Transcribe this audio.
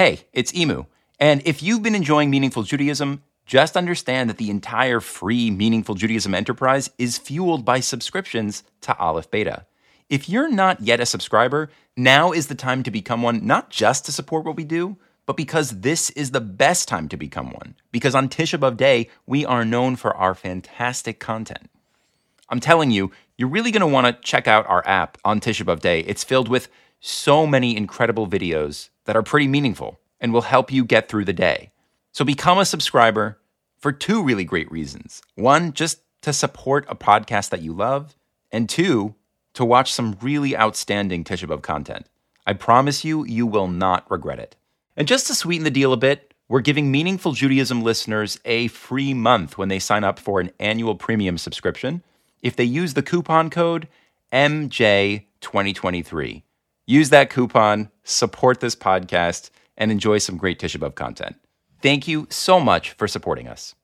Hey, it's Imu. And if you've been enjoying Meaningful Judaism, just understand that the entire free Meaningful Judaism enterprise is fueled by subscriptions to Aleph Beta. If you're not yet a subscriber, now is the time to become one, not just to support what we do, but because this is the best time to become one. Because on Tisha B'Av Day, we are known for our fantastic content. I'm telling you, you're really going to want to check out our app on Tisha B'Av Day. It's filled with so many incredible videos that are pretty meaningful and will help you get through the day. So become a subscriber for two really great reasons. One, just to support a podcast that you love, and two, to watch some really outstanding Tisha B'Av content. I promise you, you will not regret it. And just to sweeten the deal a bit, we're giving Meaningful Judaism listeners a free month when they sign up for an annual premium subscription if they use the coupon code MJ2023. Use that coupon, support this podcast, and enjoy some great Tisha B'Av content. Thank you so much for supporting us.